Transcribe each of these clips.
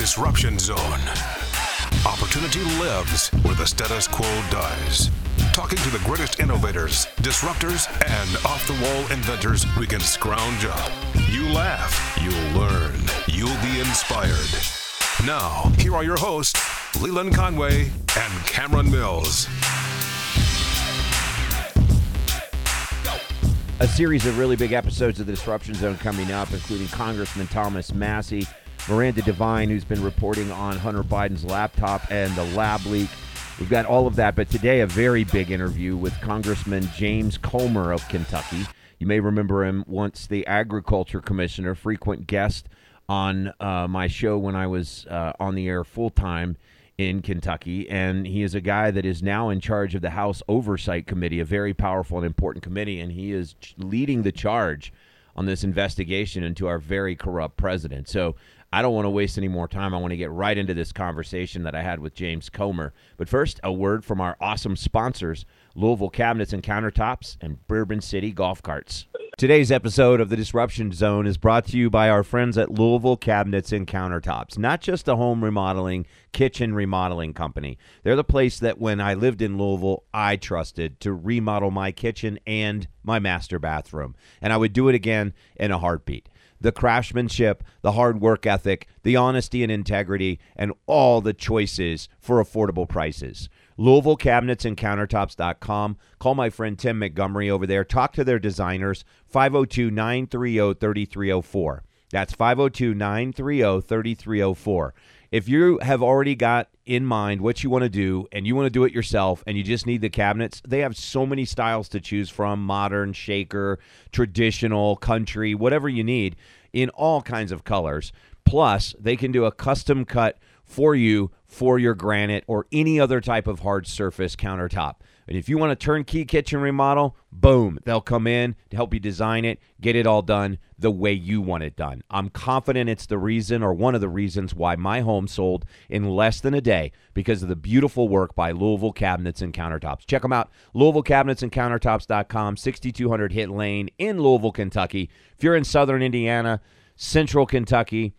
Disruption Zone. Opportunity lives where the status quo dies. Talking to the greatest innovators, disruptors, and off the wall inventors we can scrounge up. You laugh, you'll learn, you'll be inspired. Now, here are your hosts, Leland Conway and Cameron Mills. A series of really big episodes of the Disruption Zone coming up, including Congressman Thomas Massie, Miranda Devine, who's been reporting on Hunter Biden's laptop and the lab leak. We've got all of that, but today a very big interview with Congressman James Comer of Kentucky. You may remember him once the agriculture commissioner, frequent guest on uh, my show when I was uh, on the air full time in Kentucky, and he is a guy that is now in charge of the House Oversight Committee, a very powerful and important committee, and he is leading the charge on this investigation into our very corrupt president. So I don't want to waste any more time. I want to get right into this conversation that I had with James Comer. But first, a word from our awesome sponsors, Louisville Cabinets and Countertops and Bourbon City Golf Carts. Today's episode of the Disruption Zone is brought to you by our friends at Louisville Cabinets and Countertops. Not just a home remodeling, kitchen remodeling company. They're the place that when I lived in Louisville, I trusted to remodel my kitchen and my master bathroom. And I would do it again in a heartbeat. The craftsmanship, the hard work ethic, the honesty and integrity, and all the choices for affordable prices. Louisville Cabinets and Countertops.com. Call my friend Tim Montgomery over there. Talk to their designers, 502 930 3304. That's 502 930 3304. If you have already got in mind what you want to do and you want to do it yourself and you just need the cabinets, they have so many styles to choose from modern, shaker, traditional, country, whatever you need in all kinds of colors. Plus, they can do a custom cut for you for your granite or any other type of hard surface countertop. And if you want a turnkey kitchen remodel, boom, they'll come in to help you design it, get it all done the way you want it done. I'm confident it's the reason or one of the reasons why my home sold in less than a day because of the beautiful work by Louisville Cabinets and Countertops. Check them out, Louisville Cabinets and Countertops.com, 6200 Hit Lane in Louisville, Kentucky. If you're in southern Indiana, central Kentucky,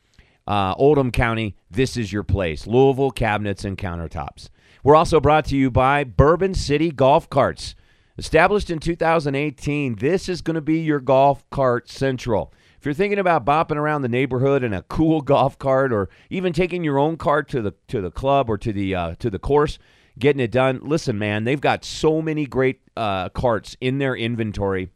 uh, Oldham County, this is your place. Louisville Cabinets and Countertops. We're also brought to you by Bourbon City Golf Carts. Established in 2018, this is going to be your golf cart central. If you're thinking about bopping around the neighborhood in a cool golf cart, or even taking your own cart to the to the club or to the uh, to the course, getting it done, listen, man, they've got so many great uh, carts in their inventory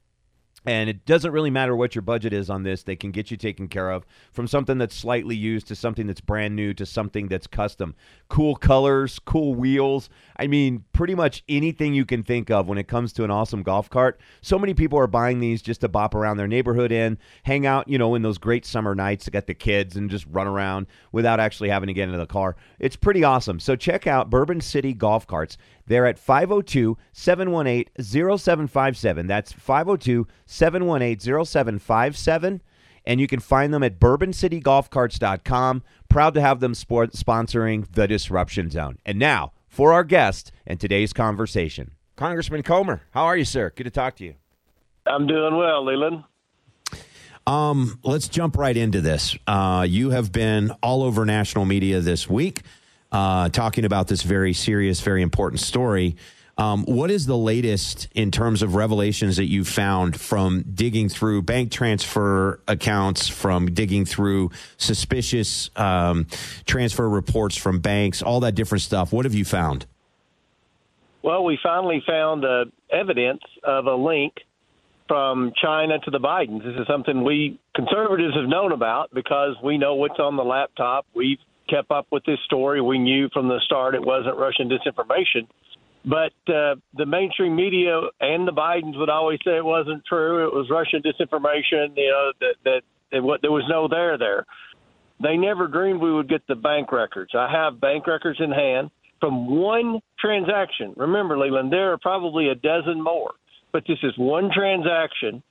and it doesn't really matter what your budget is on this, they can get you taken care of from something that's slightly used to something that's brand new to something that's custom. Cool colors, cool wheels. I mean, pretty much anything you can think of when it comes to an awesome golf cart. So many people are buying these just to bop around their neighborhood in, hang out, you know, in those great summer nights to get the kids and just run around without actually having to get into the car. It's pretty awesome. So check out Bourbon City Golf Carts. They're at 502 718 0757. That's 502 718 0757. And you can find them at bourboncitygolfcarts.com. Proud to have them sport sponsoring the Disruption Zone. And now for our guest and today's conversation. Congressman Comer, how are you, sir? Good to talk to you. I'm doing well, Leland. Um, let's jump right into this. Uh, you have been all over national media this week uh, talking about this very serious, very important story. Um, what is the latest in terms of revelations that you found from digging through bank transfer accounts, from digging through suspicious um, transfer reports from banks, all that different stuff? What have you found? Well, we finally found uh, evidence of a link from China to the Bidens. This is something we conservatives have known about because we know what's on the laptop. We've kept up with this story. We knew from the start it wasn't Russian disinformation. But uh, the mainstream media and the Bidens would always say it wasn't true. It was Russian disinformation. You know that that, that there was no there there. They never dreamed we would get the bank records. I have bank records in hand from one transaction. Remember, Leland, there are probably a dozen more, but this is one transaction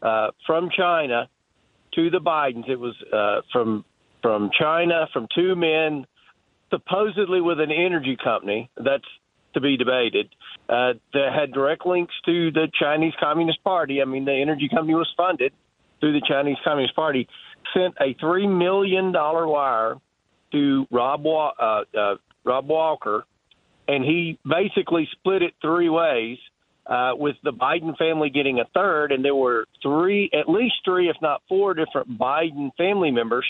uh, from China to the Bidens. It was uh, from from China from two men, supposedly with an energy company. That's to be debated. Uh, that had direct links to the Chinese Communist Party. I mean, the energy company was funded through the Chinese Communist Party. Sent a three million dollar wire to Rob uh, uh, Rob Walker, and he basically split it three ways. Uh, with the Biden family getting a third, and there were three, at least three, if not four, different Biden family members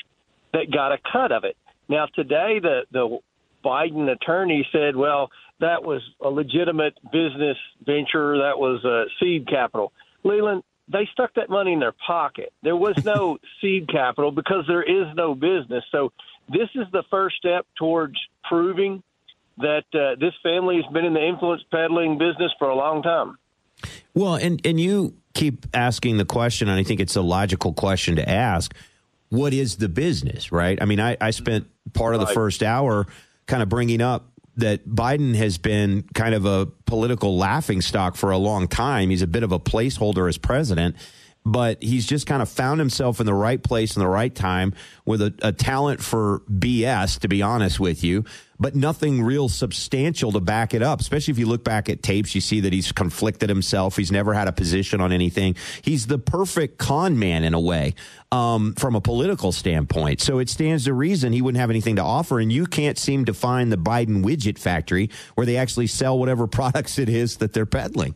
that got a cut of it. Now today, the the Biden attorney said, "Well, that was a legitimate business venture. That was a seed capital." Leland, they stuck that money in their pocket. There was no seed capital because there is no business. So this is the first step towards proving that uh, this family has been in the influence peddling business for a long time. Well, and and you keep asking the question, and I think it's a logical question to ask. What is the business, right? I mean, I, I spent part of the first hour kind of bringing up that Biden has been kind of a political laughing stock for a long time. He's a bit of a placeholder as president but he's just kind of found himself in the right place in the right time with a, a, talent for BS, to be honest with you, but nothing real substantial to back it up. Especially if you look back at tapes, you see that he's conflicted himself. He's never had a position on anything. He's the perfect con man in a way, um, from a political standpoint. So it stands to reason he wouldn't have anything to offer. And you can't seem to find the Biden widget factory where they actually sell whatever products it is that they're peddling.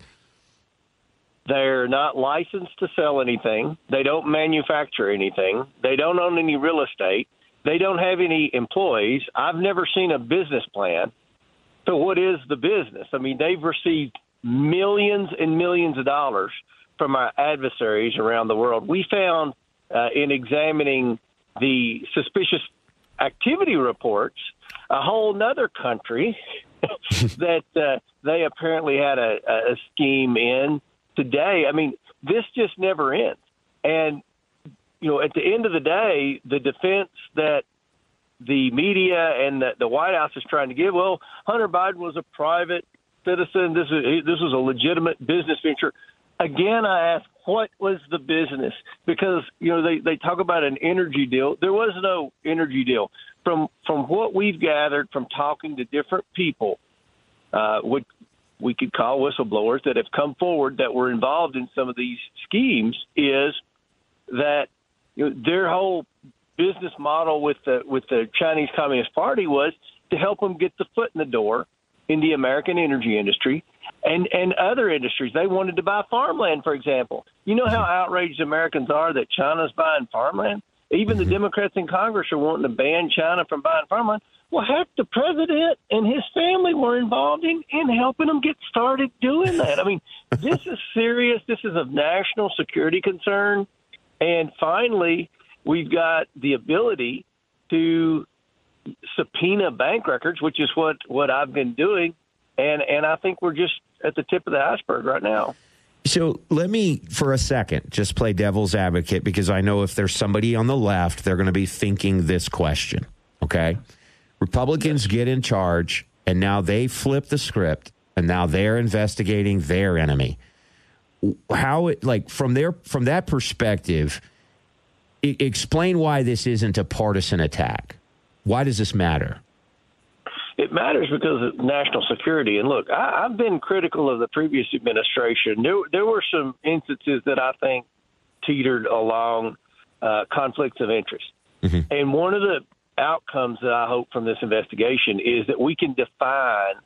They're not licensed to sell anything. They don't manufacture anything. They don't own any real estate. They don't have any employees. I've never seen a business plan. So, what is the business? I mean, they've received millions and millions of dollars from our adversaries around the world. We found uh, in examining the suspicious activity reports a whole other country that uh, they apparently had a, a scheme in today, I mean, this just never ends. And, you know, at the end of the day, the defense that the media and the, the White House is trying to give, well, Hunter Biden was a private citizen. This is this was a legitimate business venture. Again, I ask, what was the business? Because you know they they talk about an energy deal. There was no energy deal. From from what we've gathered from talking to different people, uh, we could call whistleblowers that have come forward that were involved in some of these schemes is that you know, their whole business model with the with the Chinese Communist Party was to help them get the foot in the door in the American energy industry and and other industries. They wanted to buy farmland, for example. You know how outraged Americans are that China's buying farmland. Even the mm-hmm. Democrats in Congress are wanting to ban China from buying farmland. Well, heck, the president and his family were involved in, in helping them get started doing that. I mean, this is serious. This is of national security concern. And finally, we've got the ability to subpoena bank records, which is what, what I've been doing. And, and I think we're just at the tip of the iceberg right now. So let me, for a second, just play devil's advocate because I know if there's somebody on the left, they're going to be thinking this question. Okay. Republicans get in charge, and now they flip the script, and now they're investigating their enemy. How it like from their from that perspective, I- explain why this isn't a partisan attack. Why does this matter? It matters because of national security. And look, I, I've been critical of the previous administration. There, there were some instances that I think teetered along uh, conflicts of interest. Mm-hmm. And one of the outcomes that I hope from this investigation is that we can define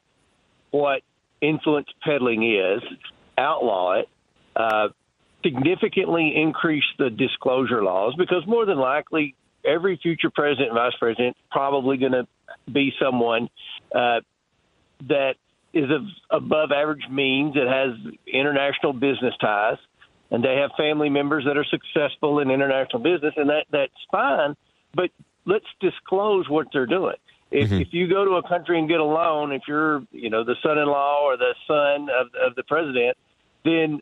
what influence peddling is, outlaw it, uh, significantly increase the disclosure laws because more than likely every future president and vice president probably going to be someone uh, that is of above average means that has international business ties and they have family members that are successful in international business and that that's fine but let's disclose what they're doing. If, mm-hmm. if you go to a country and get a loan, if you're, you know, the son-in-law or the son of, of the president, then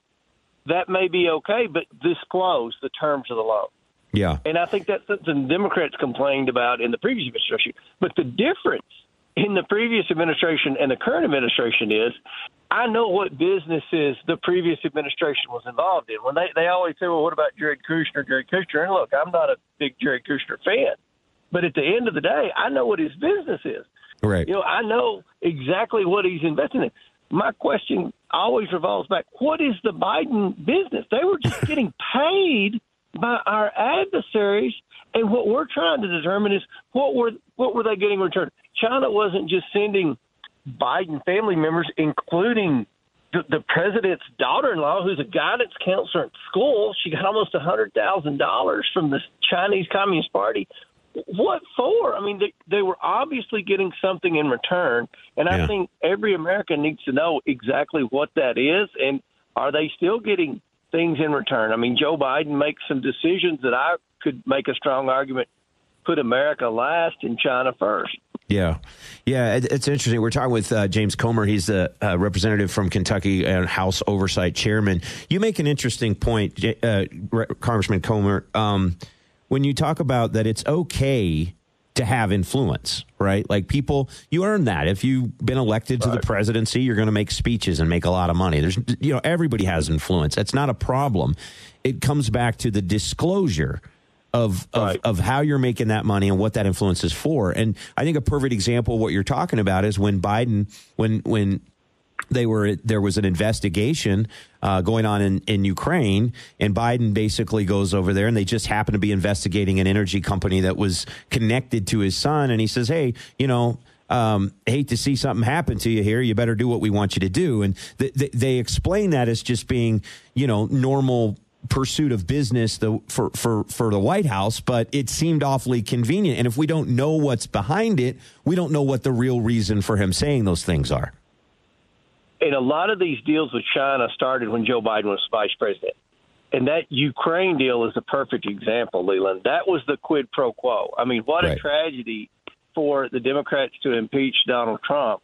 that may be okay, but disclose the terms of the loan. Yeah. And I think that's something Democrats complained about in the previous administration. But the difference in the previous administration and the current administration is I know what businesses the previous administration was involved in. When they, they always say, well, what about Jared Kushner, Jared Kushner? And look, I'm not a big Jared Kushner fan. But at the end of the day, I know what his business is. Right. You know, I know exactly what he's investing in. My question always revolves back: What is the Biden business? They were just getting paid by our adversaries. And what we're trying to determine is what were what were they getting in return? China wasn't just sending Biden family members, including the, the president's daughter-in-law, who's a guidance counselor at school. She got almost a hundred thousand dollars from the Chinese Communist Party. What for? I mean, they, they were obviously getting something in return, and Yeah. I think every American needs to know exactly what that is, and are they still getting things in return? I mean, Joe Biden makes some decisions that I could make a strong argument put America last and China first. Yeah, yeah, it, it's interesting. We're talking with uh, James Comer. He's the uh, representative from Kentucky and House Oversight Chairman. You make an interesting point, uh, Congressman Comer, um, when you talk about that it's okay to have influence, right? Like people, you earn that. If you've been elected to the presidency, you're going to make speeches and make a lot of money. There's, you know, everybody has influence. That's not a problem. It comes back to the disclosure of of, Right. of how you're making that money and what that influence is for. And I think a perfect example of what you're talking about is when Biden, when when they were there was an investigation uh, going on in, in Ukraine, and Biden basically goes over there, and they just happen to be investigating an energy company that was connected to his son, and he says, "Hey, you know." Um, hate to see something happen to you here. You better do what we want you to do. And th- th- they explain that as just being, you know, normal pursuit of business the, for, for, for the White House, but it seemed awfully convenient. And if we don't know what's behind it, we don't know what the real reason for him saying those things are. And a lot of these deals with China started when Joe Biden was vice president. And that Ukraine deal is a perfect example, Leland. That was the quid pro quo. I mean, what Right. a tragedy for the Democrats to impeach Donald Trump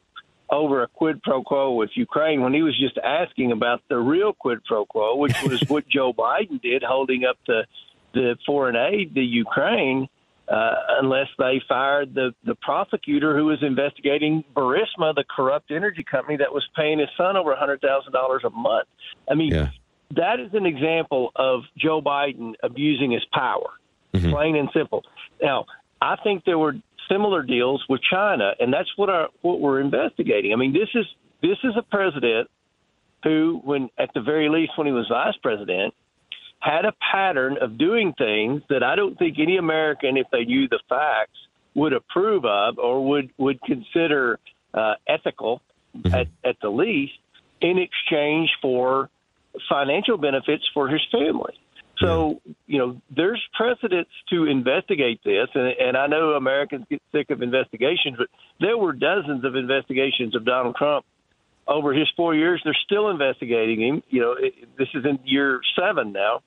over a quid pro quo with Ukraine when he was just asking about the real quid pro quo, which was what Joe Biden did, holding up the the foreign aid to Ukraine, uh, unless they fired the the prosecutor who was investigating Burisma, the corrupt energy company that was paying his son over a hundred thousand dollars a month. I mean, Yeah. that is an example of Joe Biden abusing his power, plain and simple. Now, I think there were similar deals with China, and that's what our what we're investigating. I mean, this is this is a president who, when at the very least, when he was vice president, had a pattern of doing things that I don't think any American, if they knew the facts, would approve of or would would consider uh, ethical at, at the least in exchange for financial benefits for his family. So, you know, there's precedents to investigate this, and, and I know Americans get sick of investigations, but there were dozens of investigations of Donald Trump over his four years. They're still investigating him. You know, it, this is in year seven now.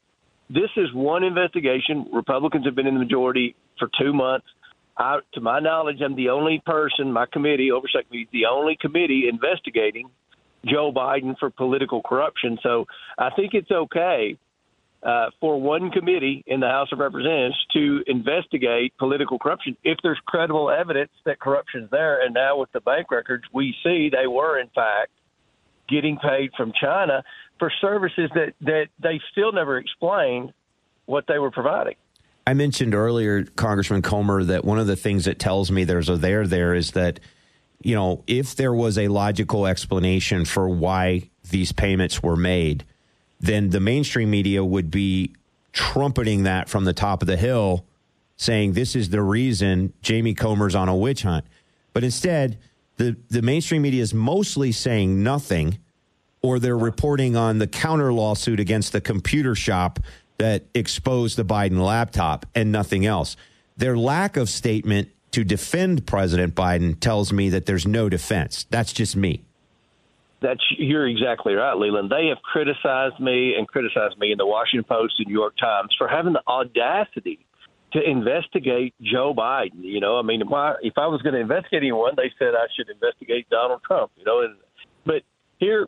This is one investigation. Republicans have been in the majority for two months. I, to my knowledge, I'm the only person, my committee, oversight committee, the only committee investigating Joe Biden for political corruption. So I think it's okay uh, for one committee in the House of Representatives to investigate political corruption if there's credible evidence that corruption's there. And now with the bank records, we see they were in fact getting paid from China for services that that they still never explained what they were providing. I mentioned earlier, Congressman Comer, that one of the things that tells me there's a there there is that, you know, if there was a logical explanation for why these payments were made, then the mainstream media would be trumpeting that from the top of the hill, saying this is the reason Jamie Comer's on a witch hunt. But instead, the, the mainstream media is mostly saying nothing or they're reporting on the counter lawsuit against the computer shop that exposed the Biden laptop and nothing else. Their lack of statement to defend President Biden tells me that there's no defense. That's just me. That's you're exactly right, Leland. They have criticized me and criticized me in the Washington Post and New York Times for having the audacity to investigate Joe Biden. You know, I mean, why, if I was going to investigate anyone, they said I should investigate Donald Trump. You know, and but here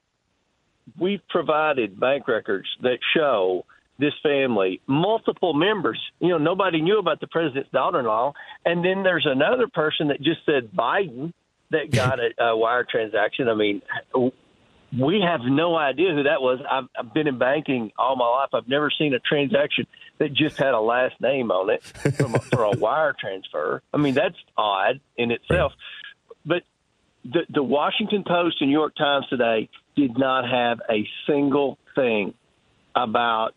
we've provided bank records that show this family, multiple members. You know, nobody knew about the president's daughter-in-law, and then there's another person that just said Biden that got a, a wire transaction. I mean, we have no idea who that was. I've, I've been in banking all my life. I've never seen a transaction that just had a last name on it from a, for a wire transfer. I mean, that's odd in itself. But the, the Washington Post and New York Times today did not have a single thing about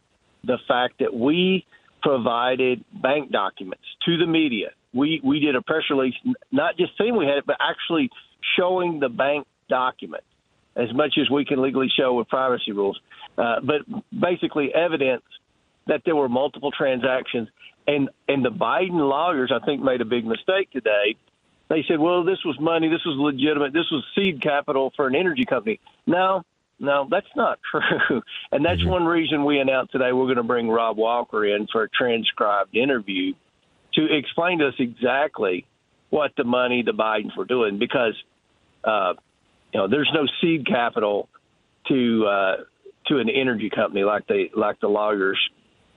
the fact that we provided bank documents to the media. We we did a press release, not just saying we had it, but actually showing the bank document as much as we can legally show with privacy rules. Uh, but basically, evidence that there were multiple transactions, and and the Biden lawyers, I think, made a big mistake today. They said, "Well, this was money. This was legitimate. This was seed capital for an energy company." No, no, that's not true. And that's mm-hmm. one reason we announced today we're going to bring Rob Walker in for a transcribed interview to explain to us exactly what the money the Bidens were doing because uh, you know there's no seed capital to uh, to an energy company like they like the lawyers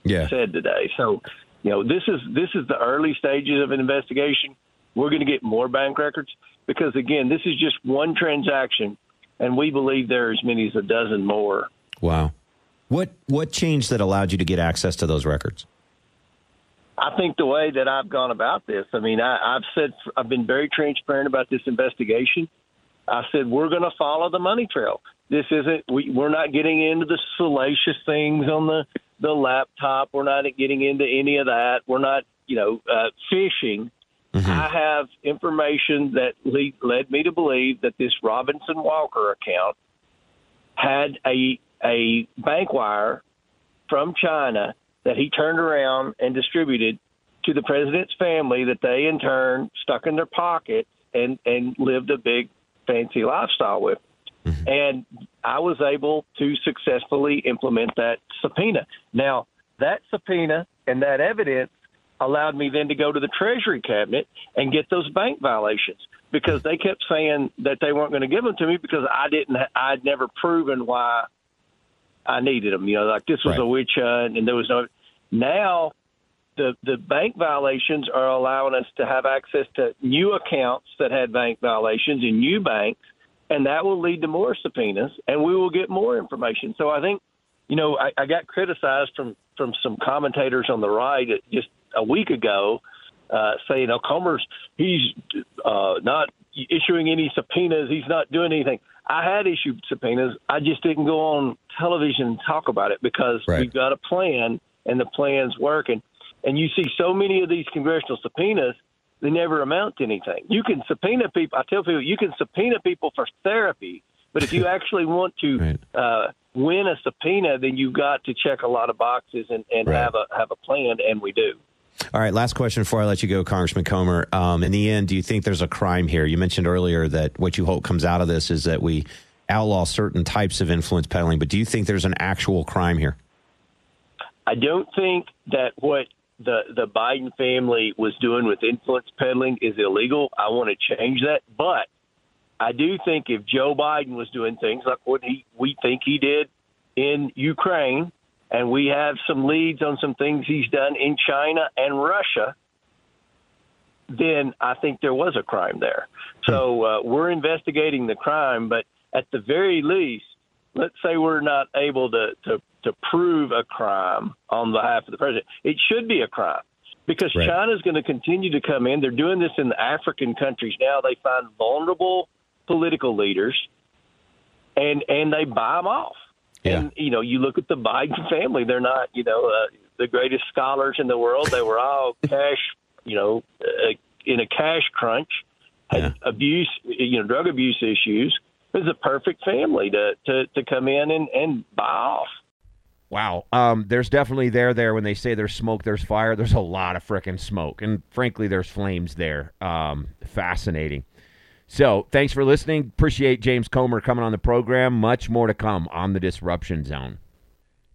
yeah. said today. So you know this is this is the early stages of an investigation. We're going to get more bank records because again this is just one transaction and we believe there are as many as a dozen more. Wow. What what changed that allowed you to get access to those records? I think the way that I've gone about this. I mean, I, I've said I've been very transparent about this investigation. I said we're going to follow the money trail. This isn't we, we're not getting into the salacious things on the the laptop. We're not getting into any of that. We're not you know uh, fishing. I have information that lead, led me to believe that this Robinson Walker account had a a bank wire from China that he turned around and distributed to the president's family that they in turn stuck in their pocket and and lived a big fancy lifestyle with. Mm-hmm. And I was able to successfully implement that subpoena. Now, that subpoena and that evidence allowed me then to go to the Treasury cabinet and get those bank violations because they kept saying that they weren't going to give them to me because I didn't. I'd never proven why I needed them. You know, like this was right. a witch hunt, and there was no. Now, the the bank violations are allowing us to have access to new accounts that had bank violations in new banks, and that will lead to more subpoenas, and we will get more information. So I think, you know, I, I got criticized from from some commentators on the right just a week ago uh, saying, "Oh, Comer's he's uh, not issuing any subpoenas. He's not doing anything." I had issued subpoenas. I just didn't go on television and talk about it because right. we've got a plan and the plan's working. And you see so many of these congressional subpoenas, they never amount to anything. You can subpoena people. I tell people you can subpoena people for therapy, but if you actually want to right. uh, win a subpoena, then you've got to check a lot of boxes and, and right. have a have a plan, and we do. All right, last question before I let you go, Congressman Comer. Um, in the end, do you think there's a crime here? You mentioned earlier that what you hope comes out of this is that we outlaw certain types of influence peddling, but do you think there's an actual crime here? I don't think that what the the Biden family was doing with influence peddling is illegal. I want to change that, but I do think if Joe Biden was doing things like what he we think he did in Ukraine, and we have some leads on some things he's done in China and Russia, then I think there was a crime there. So uh, we're investigating the crime, but at the very least, let's say we're not able to, to, to prove a crime on behalf of the president. It should be a crime because right. China's going to continue to come in. They're doing this in the African countries now. They find vulnerable political leaders and and they buy them off. Yeah. And you know, you look at the Biden family; they're not, you know, uh, the greatest scholars in the world. They were all cash, you know, uh, in a cash crunch, had yeah. abuse, you know, drug abuse issues. It was a perfect family to to to come in and and buy off. Wow. Um, there's definitely there there when they say there's smoke, there's fire. There's a lot of freaking smoke, and frankly, there's flames there. Um, fascinating. So thanks for listening. Appreciate James Comer coming on the program. Much more to come on the Disruption Zone.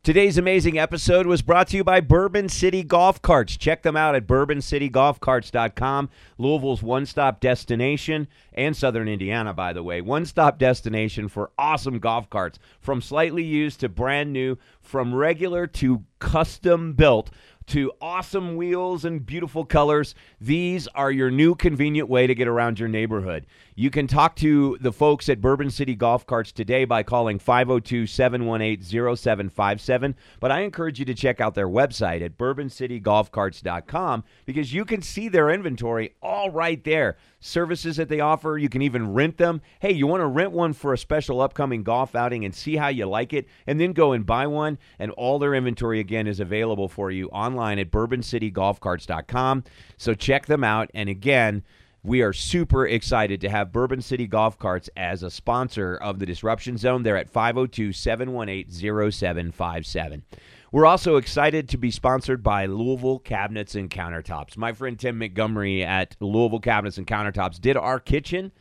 Today's amazing episode was brought to you by Bourbon City Golf Carts. Check them out at bourboncitygolfcarts.com, Louisville's one stop destination, and Southern Indiana, by the way. One stop destination for awesome golf carts, from slightly used to brand new, from regular to custom built to awesome wheels and beautiful colors. These are your new convenient way to get around your neighborhood. You can talk to the folks at Bourbon City Golf Carts today by calling 502 718 0757. But I encourage you to check out their website at bourboncitygolfcarts.com because you can see their inventory all right there. services that they offer. You can even rent them. Hey, you want to rent one for a special upcoming golf outing and see how you like it, and then go and buy one. And all their inventory, again, is available for you online at bourboncitygolfcarts.com. So check them out. And again, we are super excited to have Bourbon City Golf Carts as a sponsor of the Disruption Zone. They're at 502 718 0757. We're also excited to be sponsored by Louisville Cabinets and Countertops. My friend Tim Montgomery at Louisville Cabinets and Countertops did our kitchen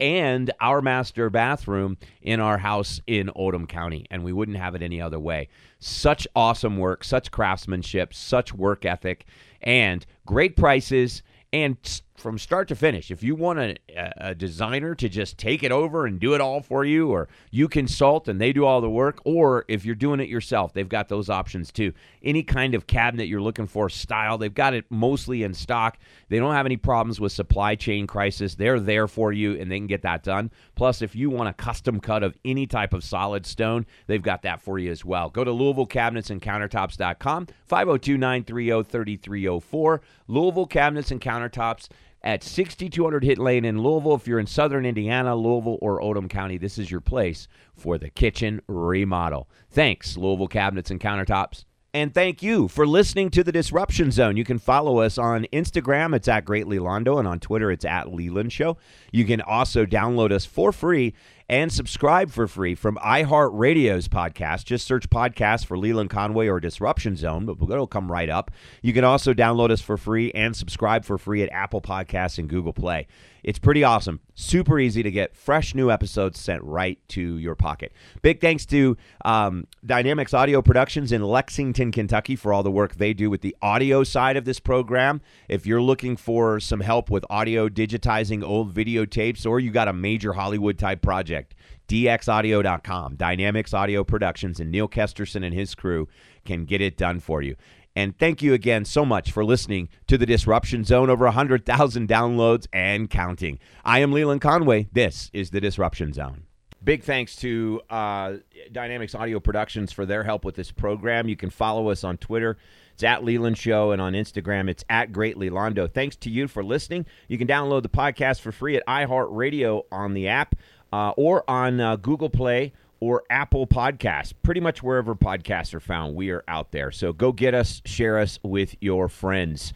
and our master bathroom in our house in Oldham County, and we wouldn't have it any other way. Such awesome work, such craftsmanship, such work ethic, and great prices and from start to finish. If you want a, a, designer to just take it over and do it all for you, or you consult and they do all the work, or if you're doing it yourself, they've got those options too. Any kind of cabinet you're looking for, style, they've got it mostly in stock. They don't have any problems with supply chain crisis. They're there for you and they can get that done. Plus, if you want a custom cut of any type of solid stone, they've got that for you as well. Go to Louisville Cabinets and Countertops.com, 502 930 3304. Louisville Cabinets and Countertops at 6200 Hit Lane in Louisville. If you're in southern Indiana, Louisville, or Oldham County, this is your place for the kitchen remodel. Thanks, Louisville Cabinets and Countertops. And thank you for listening to the Disruption Zone. You can follow us on Instagram, it's at Great Lelondo, and on Twitter, it's at Leland Show. You can also download us for free and subscribe for free from iHeartRadio's podcast. Just search podcast for Leland Conway or Disruption Zone, but it'll come right up. You can also download us for free and subscribe for free at Apple Podcasts and Google Play. It's pretty awesome. Super easy to get fresh new episodes sent right to your pocket. Big thanks to um, Dynamics Audio Productions in Lexington, Kentucky for all the work they do with the audio side of this program. If you're looking for some help with audio digitizing old videotapes or you got a major Hollywood type project, dxaudio.com, Dynamics Audio Productions, and Neil Kesterson and his crew can get it done for you. And thank you again so much for listening to the Disruption Zone. Over 100,000 downloads and counting. I am Leland Conway. This is the Disruption Zone. Big thanks to uh, Dynamics Audio Productions for their help with this program. You can follow us on Twitter. It's at Leland Show, and on Instagram, it's at Great Lelondo. Thanks to you for listening. You can download the podcast for free at iHeartRadio on the app uh, or on uh, Google Play or Apple Podcasts. Pretty much wherever podcasts are found, we are out there. So go get us, share us with your friends.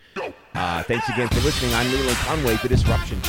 Uh, thanks again for listening. I'm Leland Conway, the Disruption.